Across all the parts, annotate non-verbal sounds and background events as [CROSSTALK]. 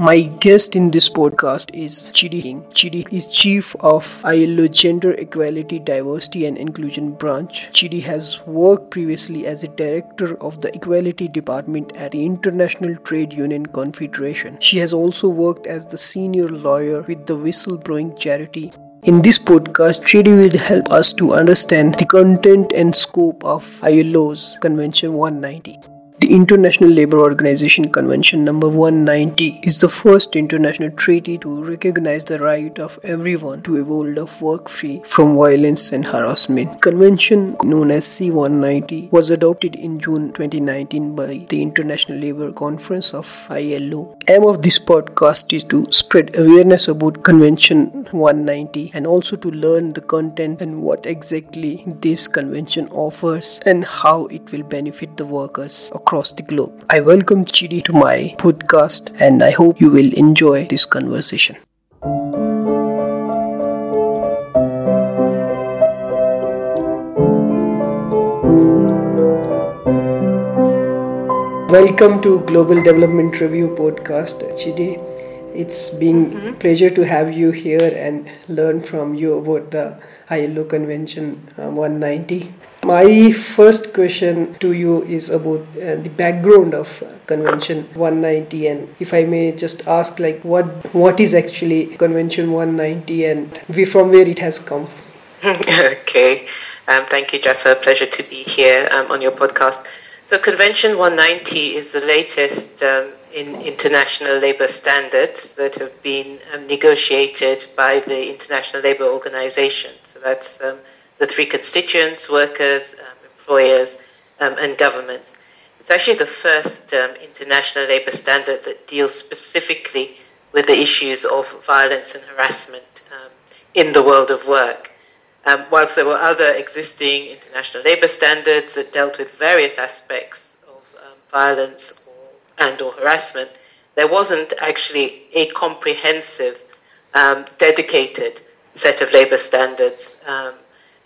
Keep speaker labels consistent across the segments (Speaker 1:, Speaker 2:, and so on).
Speaker 1: My guest in this podcast is Chidi King. Chidi is chief of ILO Gender Equality, Diversity and Inclusion branch. Chidi has worked previously as a director of the Equality Department at the International Trade Union Confederation. She has also worked as the senior lawyer with the whistleblowing charity in this podcast, Chidi will help us to understand the content and scope of ILO's Convention 190. The International Labour Organization Convention number 190 is the first international treaty to recognize the right of everyone to a world of work free from violence and harassment. Convention known as C190 was adopted in June 2019 by the International Labour Conference of ILO. Aim of this podcast is to spread awareness about Convention 190 and also to learn the content and what exactly this convention offers and how it will benefit the workers across the globe. I welcome Chidi to my podcast and I hope you will enjoy this conversation. Welcome to Global Development Review podcast, Chidi. It's been mm-hmm. pleasure to have you here and learn from you about the ILO Convention uh, 190. My first question to you is about uh, the background of uh, Convention 190, and if I may just ask, like, what what is actually Convention 190, and we, from where it has come? [LAUGHS]
Speaker 2: okay, um, thank you, Jaffer. Pleasure to be here um, on your podcast. So, Convention 190 is the latest um, in international labour standards that have been um, negotiated by the International Labour Organization. So that's um, the three constituents, workers, um, employers, um, and governments. It's actually the first um, international labour standard that deals specifically with the issues of violence and harassment in the world of work. Um, whilst there were other existing international labour standards that dealt with various aspects of um, violence and or harassment, there wasn't actually a comprehensive, dedicated set of labour standards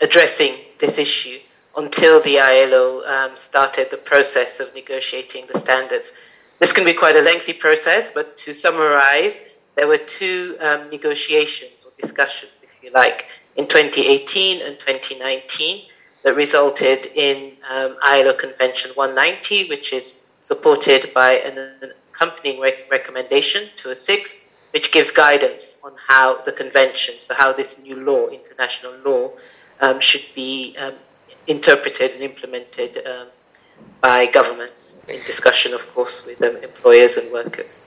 Speaker 2: addressing this issue until the ILO um, started the process of negotiating the standards. This can be quite a lengthy process, but to summarize, there were two um, negotiations or discussions, if you like, in 2018 and 2019 that resulted in um, ILO Convention 190, which is supported by an accompanying rec- recommendation 206, which gives guidance on how the convention, so how this new law, international law, um, should be um, interpreted and implemented um, by governments in discussion, of course, with um, employers and workers.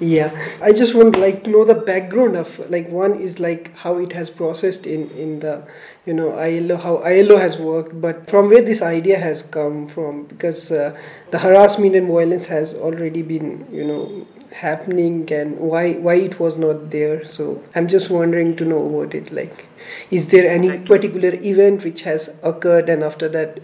Speaker 1: Yeah, I just would like to know the background of like one is like how it has processed in in the you know ILO how ILO has worked, but from where this idea has come from because uh, the harassment and violence has already been you know happening and why why it was not there. So I'm just wondering to know about it like is there any particular event which has occurred and after that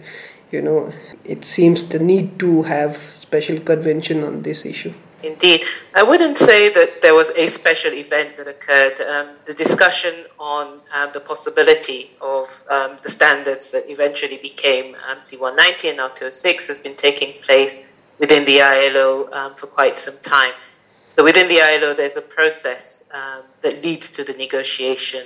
Speaker 1: you know it seems the need to have special convention on this issue
Speaker 2: Indeed. I wouldn't say that there was a special event that occurred. Um, the discussion on um, the possibility of um, the standards that eventually became um, C190 and now 206 has been taking place within the ILO um, for quite some time. So within the ILO, there's a process um, that leads to the negotiation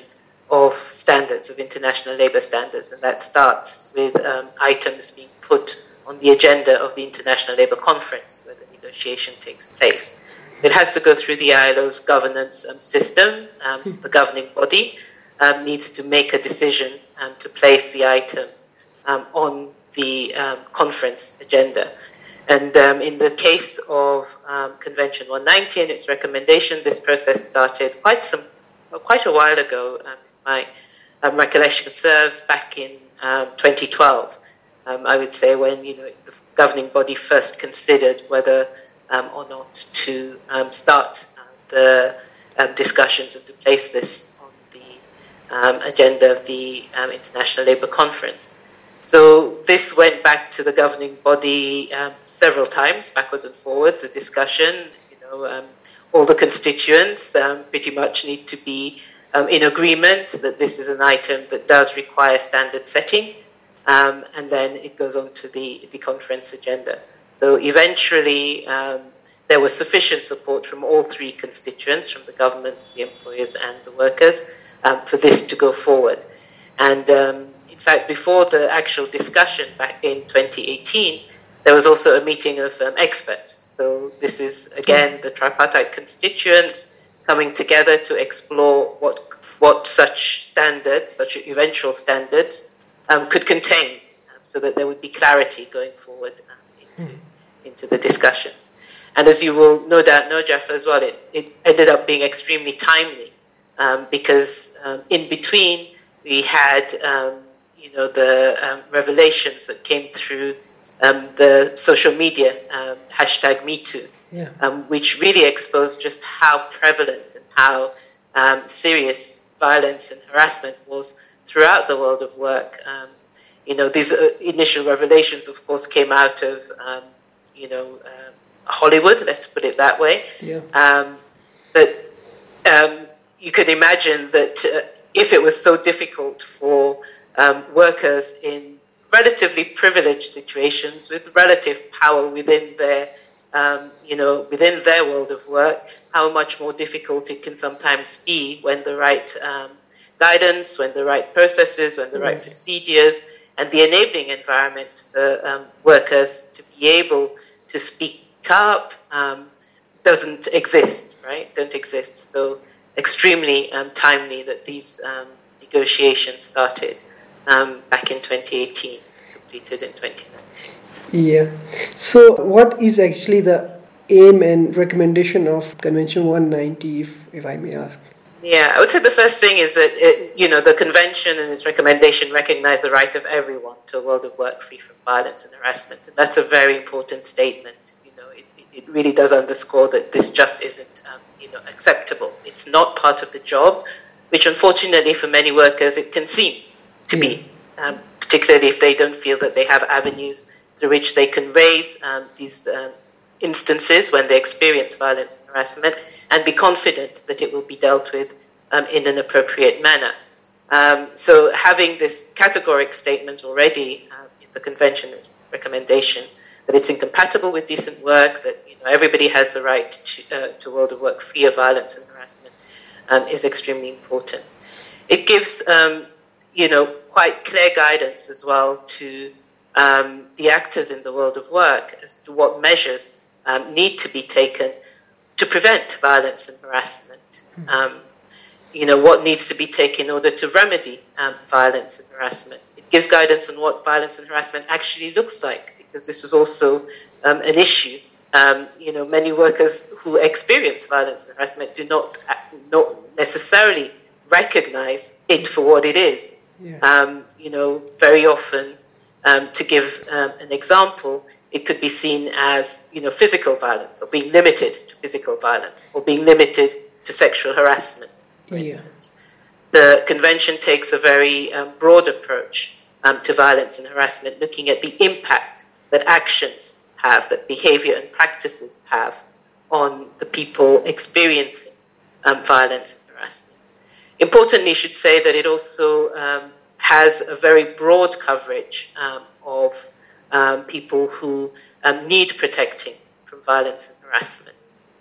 Speaker 2: of standards, of international labour standards, and that starts with items being put on the agenda of the International Labour Conference, negotiation takes place. It has to go through the ILO's governance um, system. Um, so the governing body um, needs to make a decision um, to place the item um, on the conference agenda. And in the case of Convention 190 and its recommendation, this process started quite some quite a while ago, my recollection serves, back in um, 2012. Um, I would say when you know the governing body first considered whether um, or not to um, start uh, the um, discussions and to place this on the agenda of the International Labour Conference. So this went back to the governing body several times, backwards and forwards. The discussion, you know, all the constituents pretty much need to be um, in agreement that this is an item that does require standard setting, um, and then it goes on to the, the conference agenda. So eventually, um, there was sufficient support from all three constituents, from the government, the employers, and the workers, um, for this to go forward. And um, in fact, before the actual discussion back in 2018, there was also a meeting of um, experts. So this is again the tripartite constituents coming together to explore what what such standards, such eventual standards, um, could contain, um, so that there would be clarity going forward um, into, mm. into the discussions. And as you will no doubt know, Jeff, as well, it, it ended up being extremely timely um, because um, in between we had, um, you know, the revelations that came through the social media hashtag MeToo. Yeah. which really exposed just how prevalent and how serious violence and harassment was throughout the world of work. Um, you know, these uh, initial revelations, of course, came out of, um, you know, uh, Hollywood, let's put it that way. Yeah. Um, but um, you could imagine that uh, if it was so difficult for um, workers in relatively privileged situations with relative power within their um, you know, within their world of work, how much more difficult it can sometimes be when the right um, guidance, when the right processes, when the right, right procedures, and the enabling environment for um, workers to be able to speak up um, doesn't exist, right? Don't exist. So extremely um, timely that these um, negotiations started back in 2018, completed in 2019.
Speaker 1: Yeah. So, what is actually the aim and recommendation of Convention 190, if, if I may ask?
Speaker 2: Yeah, I would say the first thing is that it, you know the convention and its recommendation recognize the right of everyone to a world of work free from violence and harassment, and that's a very important statement. You know, it, it really does underscore that this just isn't um, you know acceptable. It's not part of the job, which unfortunately for many workers it can seem to be, um, particularly if they don't feel that they have avenues through which they can raise um, these um, instances when they experience violence and harassment and be confident that it will be dealt with um, in an appropriate manner. Um, so, having this categoric statement already uh, in the convention's recommendation that it's incompatible with decent work, that you know, everybody has the right to, uh, to a world of work free of violence and harassment, um, is extremely important. It gives, um, you know, quite clear guidance as well to um, the actors in the world of work as to what measures um, need to be taken to prevent violence and harassment. Hmm. Um, you know, what needs to be taken in order to remedy um, violence and harassment. It gives guidance on what violence and harassment actually looks like, because this was also um, an issue. Um, you know, many workers who experience violence and harassment do not, not necessarily recognize it for what it is. Yeah. you know, very often um, to give um, an example, it could be seen as you know physical violence or being limited to physical violence or being limited to sexual harassment, for yeah. instance. The convention takes a very um, broad approach um, to violence and harassment, looking at the impact that actions have, that behavior and practices have on the people experiencing um, violence and harassment. Importantly, I should say that it also um, has a very broad coverage um, of um, people who um, need protecting from violence and harassment.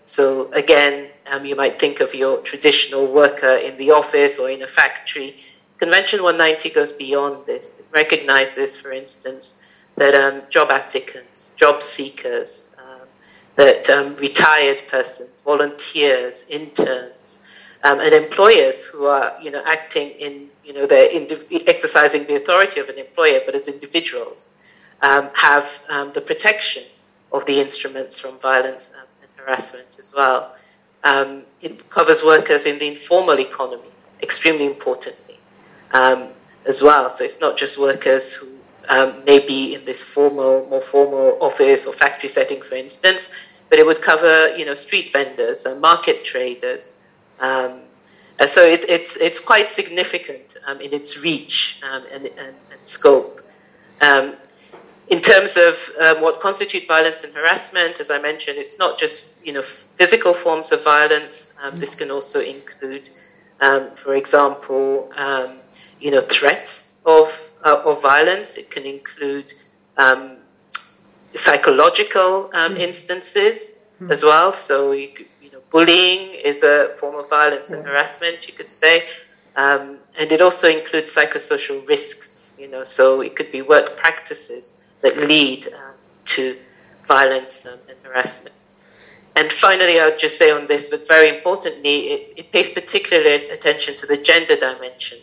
Speaker 2: So, again, um, you might think of your traditional worker in the office or in a factory. Convention 190 goes beyond this. It recognizes, for instance, that um, job applicants, job seekers, um, that retired persons, volunteers, interns, and employers who are, you know, acting in you know, they're exercising the authority of an employer, but as individuals, um, have um, the protection of the instruments from violence um, and harassment as well. Um, it covers workers in the informal economy, extremely importantly, um, as well. So it's not just workers who may be in this formal, more formal office or factory setting, for instance, but it would cover, you know, street vendors, and market traders, uh, so it, it's, it's quite significant um, in its reach um, and, and, and, scope. Um, in terms of um, what constitute violence and harassment, as I mentioned, it's not just you know physical forms of violence. Um, this can also include, um, for example, you know threats of uh, of violence. It can include psychological mm. instances mm. as well. So you, could, you know, bullying is a form of violence and harassment, you could say, um, and it also includes psychosocial risks. You know, so it could be work practices that lead um, to violence um, and harassment. And finally, I would just say on this, but very importantly, it, it pays particular attention to the gender dimension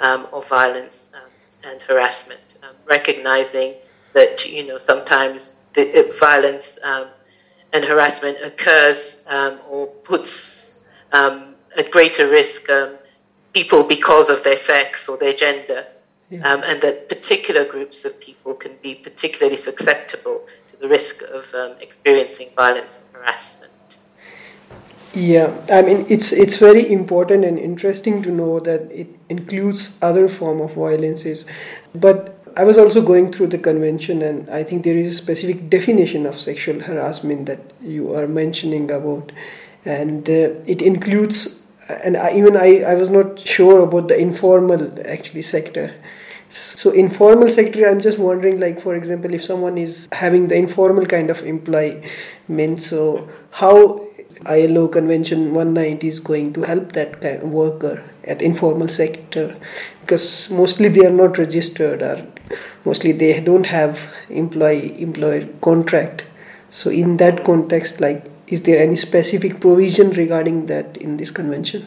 Speaker 2: um, of violence um, and harassment, um, recognizing that you know sometimes the, violence um, and harassment occurs um, or puts um, at greater risk people because of their sex or their gender. Yeah. Um, and that particular groups of people can be particularly susceptible to the risk of um, experiencing violence and harassment.
Speaker 1: Yeah, I mean it's it's very important and interesting to know that it includes other form of violences, but I was also going through the convention, and I think there is a specific definition of sexual harassment that you are mentioning about, and uh, it includes. And I, even I, I was not sure about the informal actually sector. So informal sector, I'm just wondering, like for example, if someone is having the informal kind of employment, so how ILO Convention 190 is going to help that kind of worker at informal sector because mostly they are not registered or mostly they don't have employee employer contract. So in that context, like, is there any specific provision regarding that in this convention?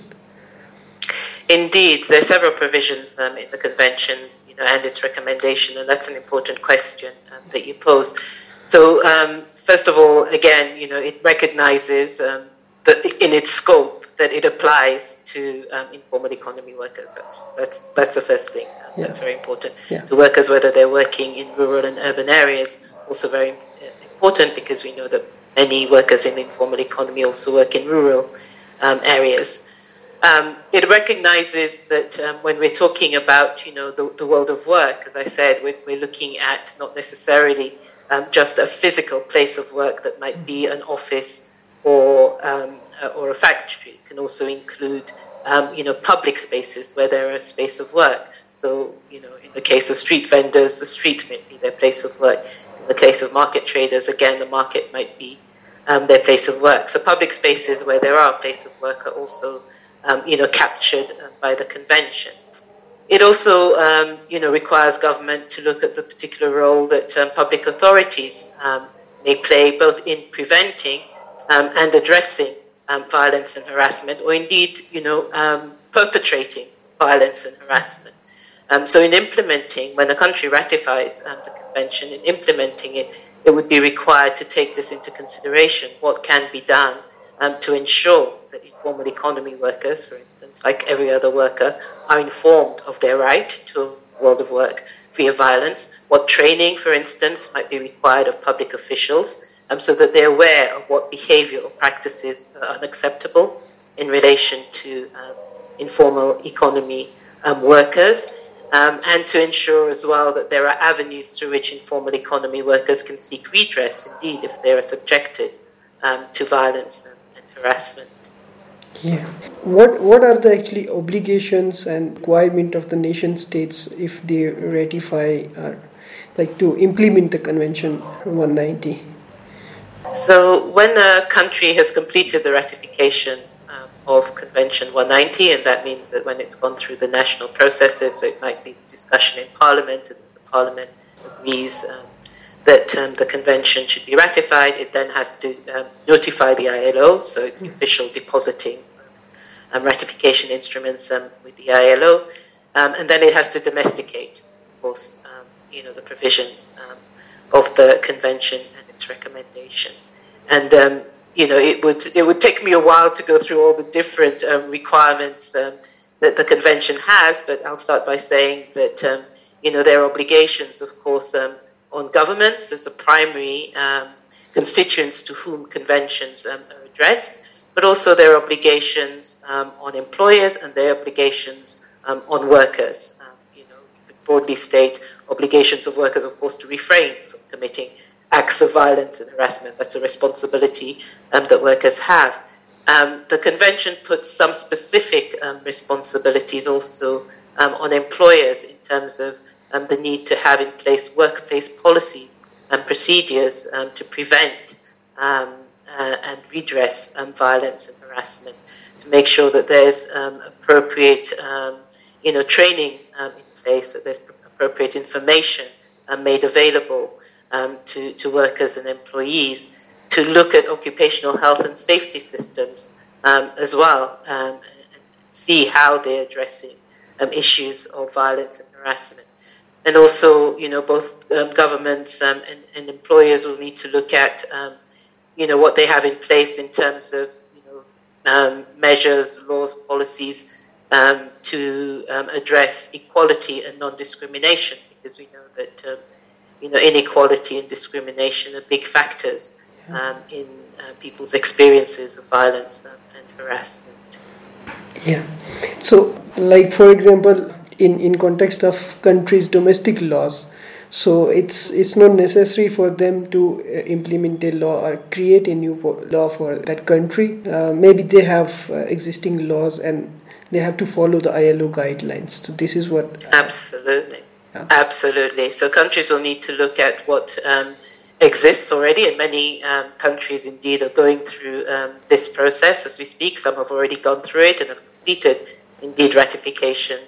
Speaker 2: Indeed, there are several provisions um, in the convention, you know, and its recommendation, and that's an important question um, that you pose. So, um, first of all, again, you know, it recognizes um, that in its scope that it applies to um, informal economy workers. That's that's that's the first thing. Um, yeah. That's very important. Yeah. To workers, whether they're working in rural and urban areas, also very important because we know that many workers in the informal economy also work in rural um, areas. Um, it recognizes that um, when we're talking about, you know, the, the world of work, as I said, we're, we're looking at not necessarily um, just a physical place of work that might be an office or um, uh, or a factory. It can also include um, you know public spaces where there are a space of work. So you know in the case of street vendors, the street might be their place of work. In the case of market traders, again the market might be um, their place of work. So public spaces where there are place of work are also um, you know captured uh, by the convention. It also, um, you know, requires government to look at the particular role that um, public authorities um, may play both in preventing um, and addressing violence and harassment, or indeed, you know, perpetrating violence and harassment. Um, so, in implementing, when a country ratifies um, the convention, in implementing it, it would be required to take this into consideration. What can be done um, to ensure that informal economy workers, for instance, like every other worker, are informed of their right to a world of work free of violence? What training, for instance, might be required of public officials? um, so that they're aware of what behavior or practices are unacceptable in relation to um, informal economy um, workers. Um, and to ensure as well that there are avenues through which informal economy workers can seek redress, indeed, if they are subjected um, to violence and, and harassment.
Speaker 1: Yeah. What what are the actually obligations and requirement of the nation states if they ratify or like to implement the convention 190?
Speaker 2: So, when a country has completed the ratification of Convention 190, and that means that when it's gone through the national processes, so it might be discussion in Parliament, and the Parliament agrees um, that um, the convention should be ratified, it then has to um, notify the ILO, so it's the hmm. official depositing um, ratification instruments um, with the ILO, and then it has to domesticate, of course, you know, the provisions of the convention and its recommendation. And um, you know, it would it would take me a while to go through all the different um, requirements um, that the convention has. But I'll start by saying that um, you know there are obligations, of course, um, on governments as the primary um, constituents to whom conventions are addressed, but also there are obligations on employers and their obligations on workers. you know, you could broadly state obligations of workers, of course, to refrain from committing acts of violence and harassment. That's a responsibility um, that workers have. Um, the convention puts some specific um, responsibilities also um, on employers in terms of um, the need to have in place workplace policies and procedures um, to prevent uh, and redress violence and harassment, to make sure that there's appropriate, you know, training in place, that there's appropriate information made available to, to workers and employees, to look at occupational health and safety systems as well, and see how they're addressing issues of violence and harassment. And also, you know, both um, governments um, and, and, employers will need to look at, um, you know, what they have in place in terms of, you know, um, measures, laws, policies um, to um, address equality and non-discrimination, because we know that, you know, inequality and discrimination are big factors in uh, people's experiences of violence and harassment.
Speaker 1: Yeah. So, like for example, in in context of countries' domestic laws. So it's it's not necessary for them to uh, implement a law or create a new law for that country. Uh, maybe they have uh, existing laws and they have to follow the ILO guidelines. So this is what.
Speaker 2: Absolutely. Yeah. Absolutely. So countries will need to look at what um, exists already, and many um, countries indeed are going through um, this process as we speak. Some have already gone through it and have completed indeed ratification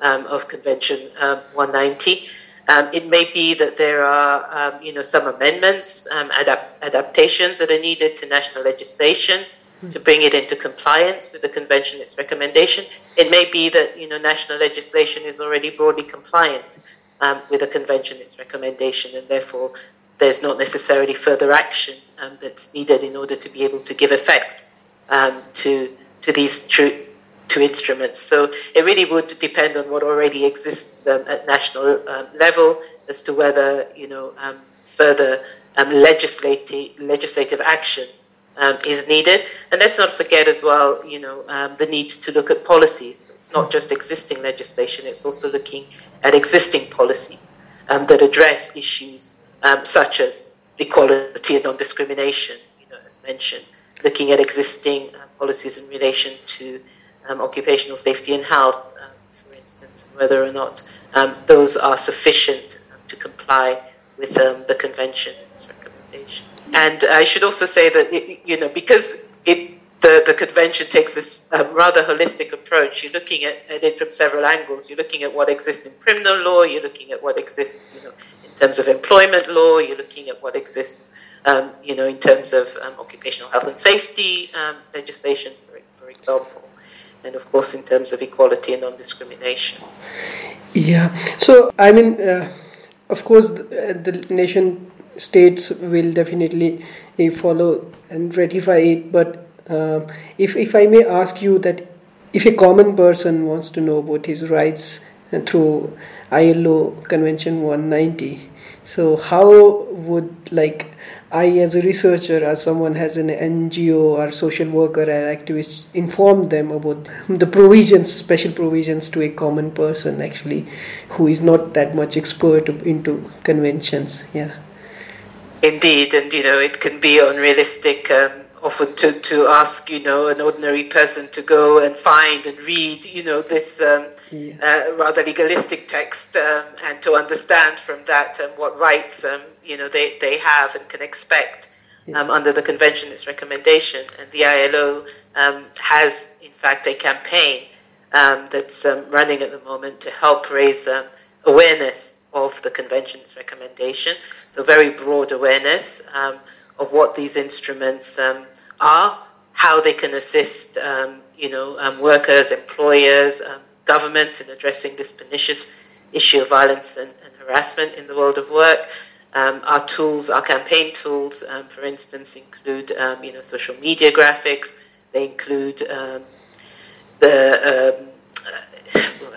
Speaker 2: um, of Convention um, 190. Um, it may be that there are, you know, some amendments, adapt- adaptations that are needed to national legislation to bring it into compliance with the convention, its recommendation. It may be that, you know, national legislation is already broadly compliant um, with the convention, its recommendation, and therefore there's not necessarily further action that's needed in order to be able to give effect to to these true to instruments. So it really would depend on what already exists um, at national um, level as to whether you know um, further um, legislative legislative action um, is needed. And let's not forget as well, you know, um, the need to look at policies. It's not just existing legislation; it's also looking at existing policies that address issues such as equality and non-discrimination. You know, as mentioned, looking at existing uh, policies in relation to um, occupational safety and health, um, for instance, whether or not um, those are sufficient um, to comply with um, the convention's recommendation. And I should also say that, it, you know, because it, the, the convention takes this um, rather holistic approach. You're looking at, at, it from several angles. You're looking at what exists in criminal law. You're looking at what exists, you know, in terms of employment law. You're looking at what exists, um, you know, in terms of um, occupational health and safety legislation, for, for example and of course in terms of equality and non-discrimination.
Speaker 1: Yeah. So I mean, uh, of course, the, uh, the, nation states will definitely uh, follow and ratify it. But uh, if if I may ask you that, if a common person wants to know about his rights uh, through ILO Convention 190, so how would like I, as a researcher, as someone has an NGO or social worker or activist, inform them about the provisions, special provisions to a common person actually, who is not that much expert into conventions. Yeah.
Speaker 2: Indeed, and you know it can be unrealistic. Um, often to, to ask you know an ordinary person to go and find and read you know this um, yeah. uh, rather legalistic text um, and to understand from that um, what rights um, you know they, they have and can expect yeah. Um, under the convention its recommendation and the ILO um, has in fact a campaign that's running at the moment to help raise awareness of the convention's recommendation so very broad awareness of what these instruments um, are, how they can assist, um, you know, um, workers, employers, um, governments in addressing this pernicious issue of violence and, and harassment in the world of work. Um, our tools, our campaign tools, um, for instance, include, you know, social media graphics. They include the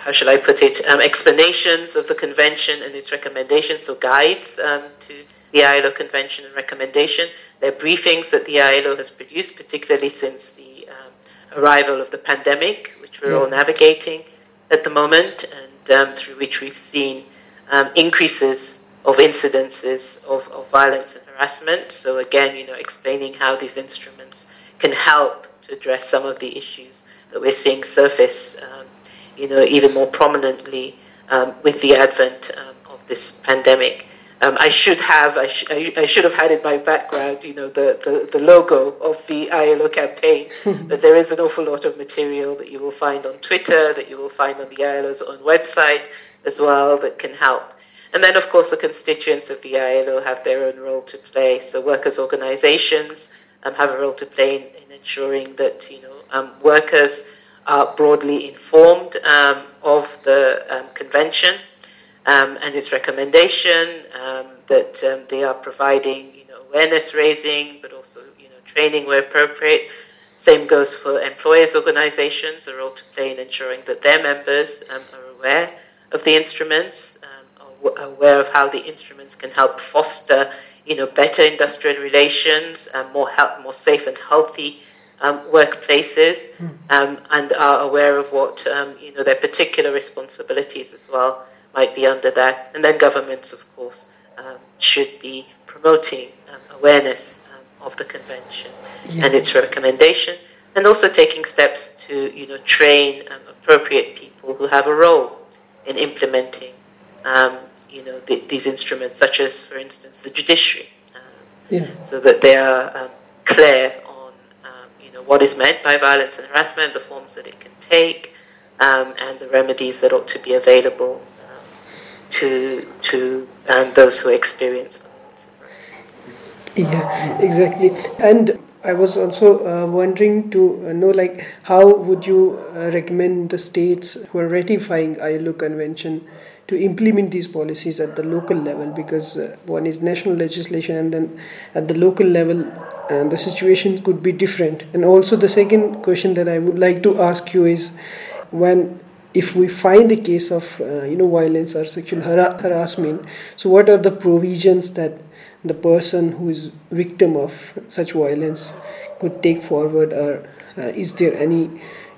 Speaker 2: how shall I put it, um, explanations of the convention and its recommendations, so guides um, to the ILO convention and recommendation. There are briefings that the ILO has produced, particularly since the um, arrival of the pandemic, which we're yeah. all navigating at the moment, and um, through which we've seen um, increases of incidences of, of violence and harassment. So again, you know, explaining how these instruments can help to address some of the issues that we're seeing surface um, you know, even more prominently um, with the advent um, of this pandemic. Um, I should have, I, sh- I, I, should have had in my background, you know, the, the, the logo of the ILO campaign. [LAUGHS] but there is an awful lot of material that you will find on Twitter, that you will find on the ILO's own website as well, that can help. And then, of course, the constituents of the ILO have their own role to play. So workers' organizations um, have a role to play in, in ensuring that, you know, workers are broadly informed um, of the um, convention um, and its recommendation um, that um, they are providing, you know, awareness raising, but also, you know, training where appropriate. Same goes for employers' organizations, a role to play in ensuring that their members um, are aware of the instruments, um, are aware of how the instruments can help foster, you know, better industrial relations, and more health, more safe and healthy um, workplaces hmm. um, and are aware of what um, you know their particular responsibilities as well might be under that. And then governments, of course, um, should be promoting um, awareness um, of the convention yeah. and its recommendation, and also taking steps to you know train um, appropriate people who have a role in implementing um, you know the, these instruments, such as, for instance, the judiciary, um, yeah. so that they are clear you know what is meant by violence and harassment, the forms that it can take. and the remedies that ought to be available to to um, those who experience
Speaker 1: yeah exactly and i was also uh, wondering to uh, know like how would you uh, recommend the states who are ratifying ilo convention to implement these policies at the local level because uh, one is national legislation and then at the local level and the situation could be different. And also the second question that i would like to ask you is when if we find a case of uh, you know violence or sexual har- harassment so what are the provisions that the person who is victim of such violence could take forward or uh, is there any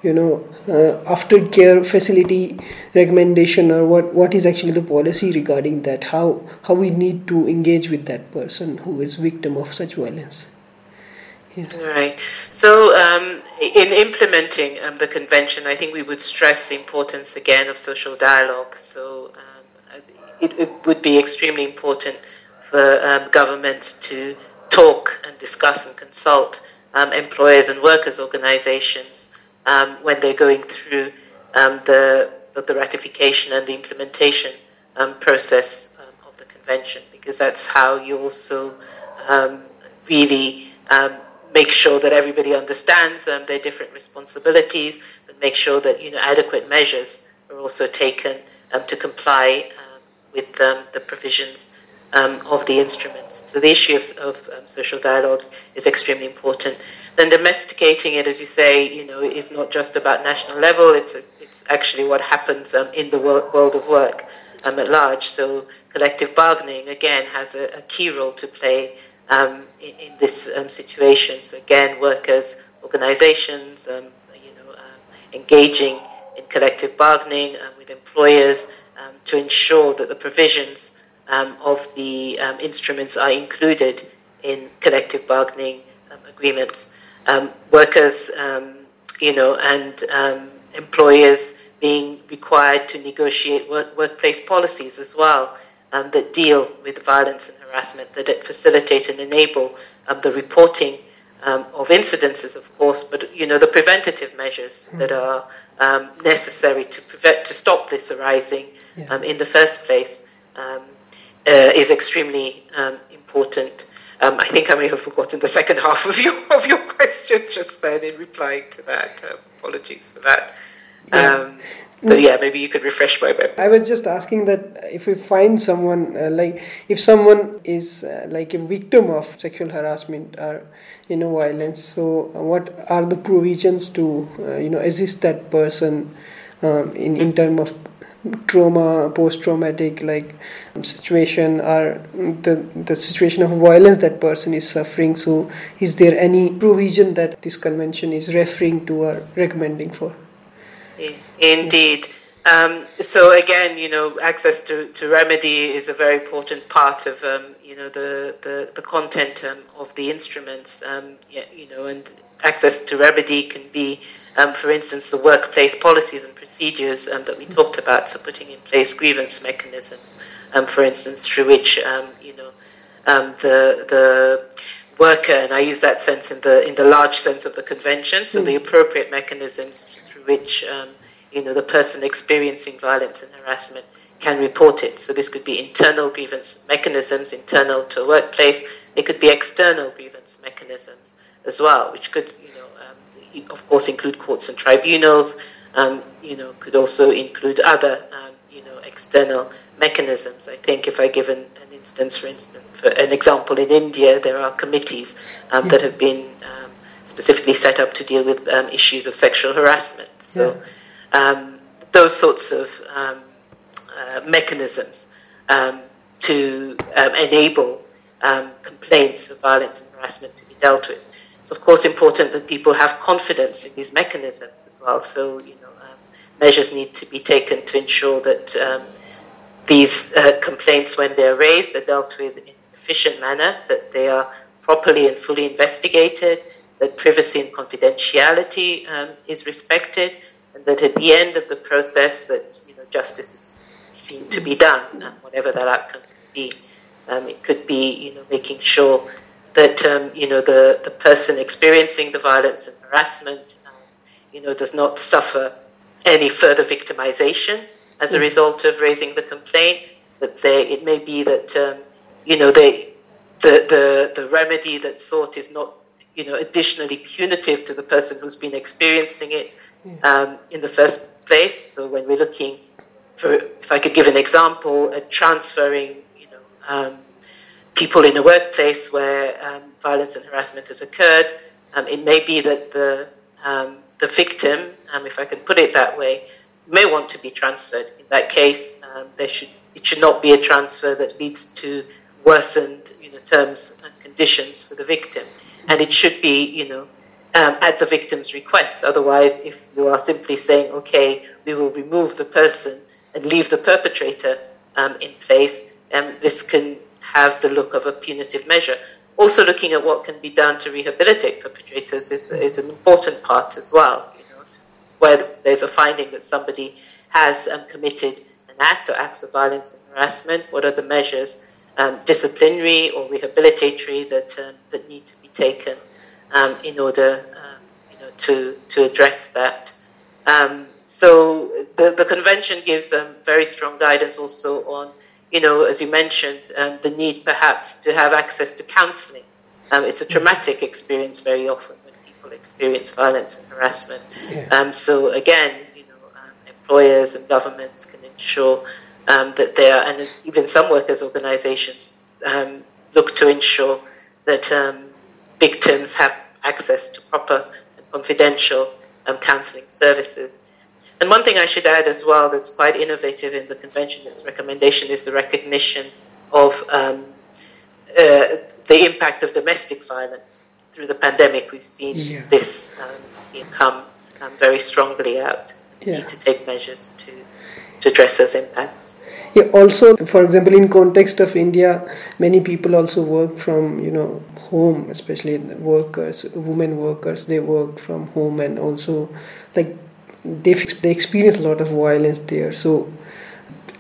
Speaker 1: you know uh, aftercare facility recommendation or what what is actually the policy regarding that? How how we need to engage with that person who is victim of such violence
Speaker 2: yeah. Right. So, um, in implementing um, the convention, I think we would stress the importance again of social dialogue. So, um, it, it, would be extremely important for um, governments to talk and discuss and consult um, employers and workers' organizations um, when they're going through the, the ratification and the implementation process of the convention, because that's how you also really um, make sure that everybody understands um, their different responsibilities, but make sure that you know adequate measures are also taken um, to comply um, with um, the provisions um, of the instruments. So the issue of, of social dialogue is extremely important. Then domesticating it, as you say, you know, is not just about national level. It's a, it's actually what happens in the world, world of work at large. So collective bargaining again has a, a key role to play um, in, in, this um, situation. So again, workers, organizations, um, you know, um, engaging in collective bargaining um, with employers um, to ensure that the provisions of the instruments are included in collective bargaining agreements. workers, you know, and employers being required to negotiate work, workplace policies as well um, that deal with violence and harassment, that it facilitate and enable um, the reporting um, of incidences, of course, but you know the preventative measures mm. that are um, necessary to prevent to stop this arising yeah. Um, in the first place um, uh, is extremely important. I think I may have forgotten the second [LAUGHS] half of your of your question just then in replying to that. apologies for that. Yeah. But yeah, maybe you could refresh my memory.
Speaker 1: I was just asking that if we find someone uh, like if someone is uh, like a victim of sexual harassment or you know violence, so what are the provisions to uh, you know assist that person um, in in terms of trauma, post traumatic like situation or the the situation of violence that person is suffering. So is there any provision that this convention is referring to or recommending for?
Speaker 2: Indeed. Um, so again, you know, access to, to remedy is a very important part of um, you know the the, the content um, of the instruments. Um, yeah, you know, and access to remedy can be, um, for instance, the workplace policies and procedures um, that we talked about. So putting in place grievance mechanisms, um, for instance, through which um, you know um, the the worker, and I use that sense in the in the large sense of the convention. So mm. the appropriate mechanisms which you know the person experiencing violence and harassment can report it. So this could be internal grievance mechanisms, internal to a workplace. It could be external grievance mechanisms as well, which could, you know, um, of course, include courts and tribunals. Um, you know, could also include other, um, you know, external mechanisms. I think if I give an, an instance, for instance, for an example, in India, there are committees um, yeah. that have been um, specifically set up to deal with um, issues of sexual harassment. So yeah. those sorts of uh, mechanisms um, to um, enable um, complaints of violence and harassment to be dealt with. It's of course important that people have confidence in these mechanisms as well. So you know, um, measures need to be taken to ensure that um, these uh, complaints, when they're raised, are dealt with in an efficient manner, that they are properly and fully investigated, that privacy and confidentiality um, is respected, and that at the end of the process, that you know, justice is seen to be done, whatever that outcome could be. Um, it could be, you know, making sure that um, you know the, the person experiencing the violence and harassment, um, you know, does not suffer any further victimization as a mm. result of raising the complaint. That they, it may be that um, you know they, the the the remedy that's sought is not you know additionally punitive to the person who's been experiencing it um, in the first place. So when we're looking for, if I could give an example, uh, transferring, you know, um, people in a workplace where um, violence and harassment has occurred. Um, it may be that the um, the victim, um, if I can put it that way, may want to be transferred. In that case, um, there should it should not be a transfer that leads to worsened, you know, terms and conditions for the victim, and it should be, you know, at the victim's request. Otherwise, if you are simply saying, okay, we will remove the person and leave the perpetrator um, in place, um, this can have the look of a punitive measure. Also, looking at what can be done to rehabilitate perpetrators is, is an important part as well. You know, where there's a finding that somebody has um, committed an act or acts of violence and harassment, what are the measures, um, disciplinary or rehabilitatory, that um, that need to be taken um, in order, you know, to to address that. Um, so the, the convention gives um, very strong guidance also on, you know, as you mentioned, um, the need perhaps to have access to counseling. Um, it's a mm-hmm. traumatic experience very often when people experience violence and harassment. Yeah. Um, so again, you know, um, employers and governments can ensure um, that they are, and even some workers' organizations look to ensure that victims have access to proper and confidential counseling services. And one thing I should add as well that's quite innovative in the convention's recommendation is the recognition of um, uh, the impact of domestic violence. Through the pandemic, we've seen yeah. this um, come um, very strongly out. Yeah. Need to take measures to, to address those impacts.
Speaker 1: Also, for example, in context of India, many people also work from you know home, especially workers, women workers. They work from home, and also like they they experience a lot of violence there. So,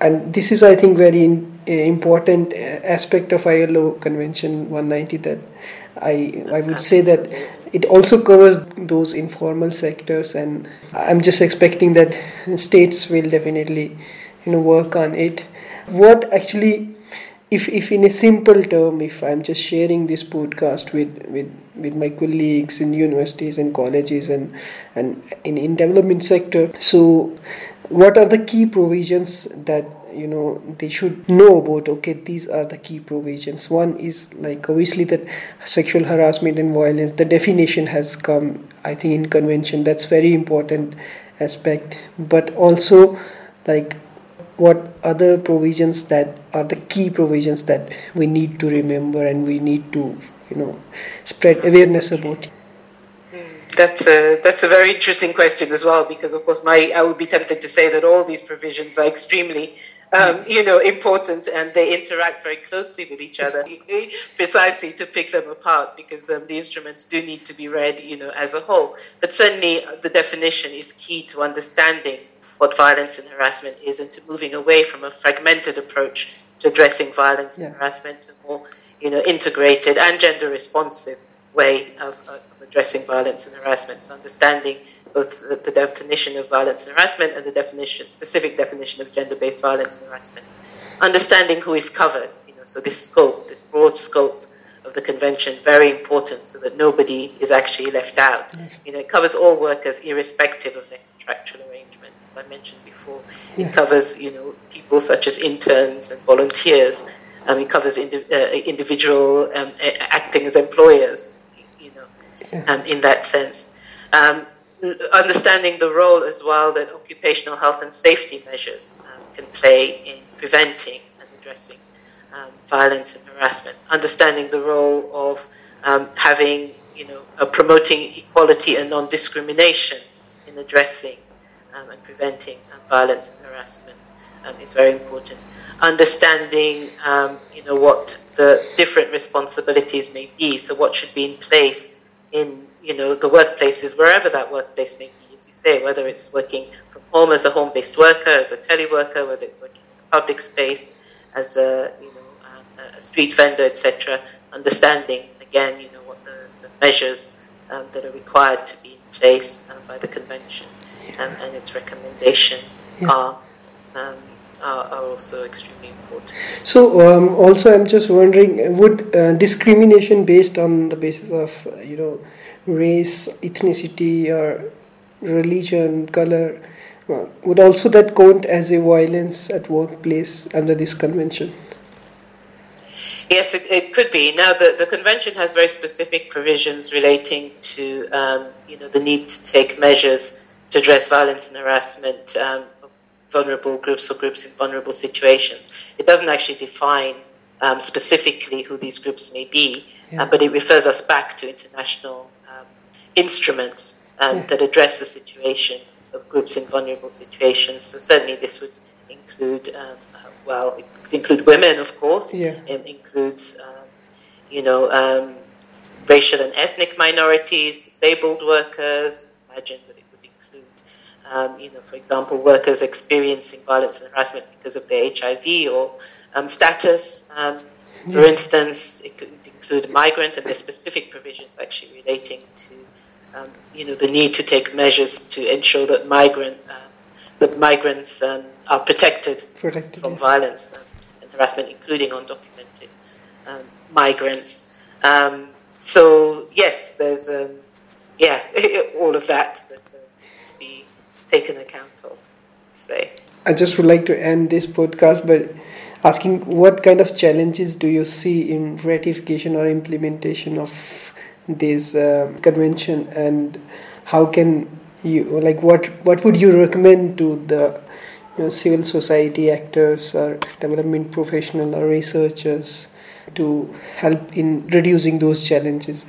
Speaker 1: and this is I think very in, uh, important aspect of ILO Convention 190 that I I would say that it also covers those informal sectors, and I'm just expecting that states will definitely you know work on it. What actually if, if in a simple term, if I'm just sharing this podcast with, with, with my colleagues in universities and colleges and, and in, in development sector, so what are the key provisions that you know they should know about? Okay these are the key provisions. One is like obviously that sexual harassment and violence the definition has come i think in convention. That's very important aspect. But also like what other provisions that are the key provisions that we need to remember and we need to you know spread awareness about
Speaker 2: That's a that's a very interesting question as well, because of course, my I would be tempted to say that all these provisions are extremely, um, you know, important and they interact very closely with each other, [LAUGHS] precisely to pick them apart, because um, the instruments do need to be read, you know, as a whole. But certainly, uh, the definition is key to understanding what violence and harassment is, and to moving away from a fragmented approach to addressing violence yeah. and harassment to a more, you know, integrated and gender responsive way of, uh, of addressing violence and harassment. So understanding both the, the, definition of violence and harassment and the definition, specific definition of gender-based violence and harassment. Understanding who is covered, you know, so this scope, this broad scope of the convention, very important, so that nobody is actually left out. You know, it covers all workers irrespective of their contractual arrangements. As I mentioned before, yeah. it covers, you know, people such as interns and volunteers. Um, it covers indi- uh, individual um, acting as employers you um, in that sense. Um, understanding the role as well that occupational health and safety measures um, can play in preventing and addressing um, violence and harassment. Understanding the role of um, having, you know, uh, promoting equality and non-discrimination in addressing um, and preventing violence and harassment is very important understanding, um, you know, what the different responsibilities may be. So, what should be in place in you know the workplaces, wherever that workplace may be, as you say, whether it's working from home as a home-based worker, as a teleworker, whether it's working in a public space, as a you know um, a street vendor, etc. Understanding again, you know what the, the measures um, that are required to be place by the convention yeah. Um, and its recommendation yeah. are um, are, are also extremely important.
Speaker 1: So, um, also, I'm just wondering, would uh, discrimination based on the basis of uh, you know race, ethnicity, or religion, color, uh, would also that count as a violence at workplace under this convention?
Speaker 2: Yes, it, it could be. Now, the, the convention has very specific provisions relating to um, you know the need to take measures to address violence and harassment um, vulnerable groups or groups in vulnerable situations. It doesn't actually define um, specifically who these groups may be, yeah. uh, but it refers us back to international um, instruments um, yeah. that address the situation of groups in vulnerable situations. So certainly this would include, um, uh, well, it could include women, of course. Yeah. It includes, um, you know, um, racial and ethnic minorities, disabled workers. Imagine that it would include, um, you know, for example, workers experiencing violence and harassment because of their HIV or um, status. Um, for instance, it could include migrant, and there's specific provisions actually relating to, um, you know, the need to take measures to ensure that migrant, uh, that migrants um, are protected, protected from yeah. violence and harassment, including undocumented migrants. so yes, there's yeah, [LAUGHS] all of that that uh, needs to be taken account of. Say.
Speaker 1: I just would like to end this podcast by asking what kind of challenges do you see in ratification or implementation of this uh, convention and how can you like what what would you recommend to the you know, civil society actors or development professional or researchers to help in reducing those challenges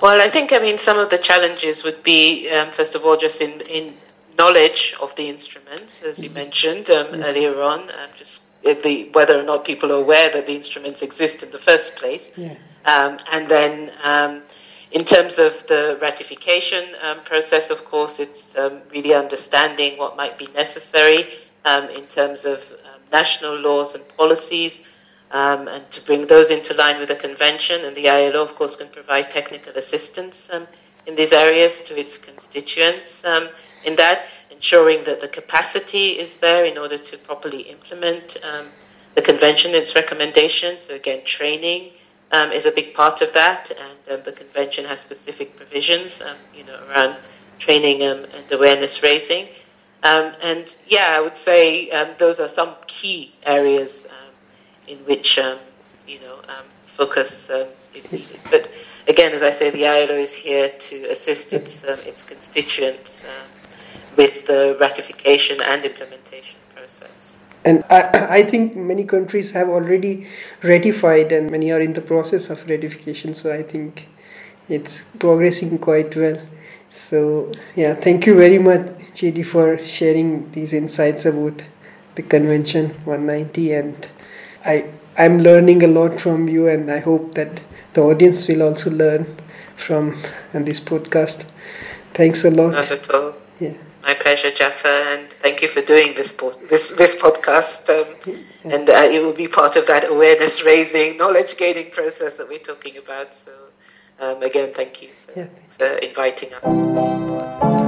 Speaker 2: well i think i mean some of the challenges would be um, first of all just in in knowledge of the instruments, as you mentioned um, mm-hmm. earlier on, um, just the, whether or not people are aware that the instruments exist in the first place. Yeah. Um, and then, um, in terms of the ratification um, process, of course, it's um, really understanding what might be necessary in terms of national laws and policies. and to bring those into line with the convention, and the ILO, of course, can provide technical assistance in these areas to its constituents in that, ensuring that the capacity is there in order to properly implement um, the convention and its recommendations. So again, training um, is a big part of that, and um, the convention has specific provisions, um, you know, around training um, and awareness raising. Um, and yeah, I would say those are some key areas in which you know focus is needed. But again, as I say, the ILO is here to assist its its constituents with the ratification and implementation process.
Speaker 1: And I, I think many countries have already ratified and many are in the process of ratification, so I think it's progressing quite well. So yeah, thank you very much, Chidi, for sharing these insights about the convention 190, and I I'm learning a lot from you, and I hope that the audience will also learn from this podcast. Thanks a lot.
Speaker 2: Not at all.
Speaker 1: Yeah.
Speaker 2: My pleasure, Jaffer, and thank you for doing this po- this this podcast. Um. And uh, it will be part of that awareness raising, knowledge gaining process that we're talking about. So, um, again, thank you for, yeah. for inviting us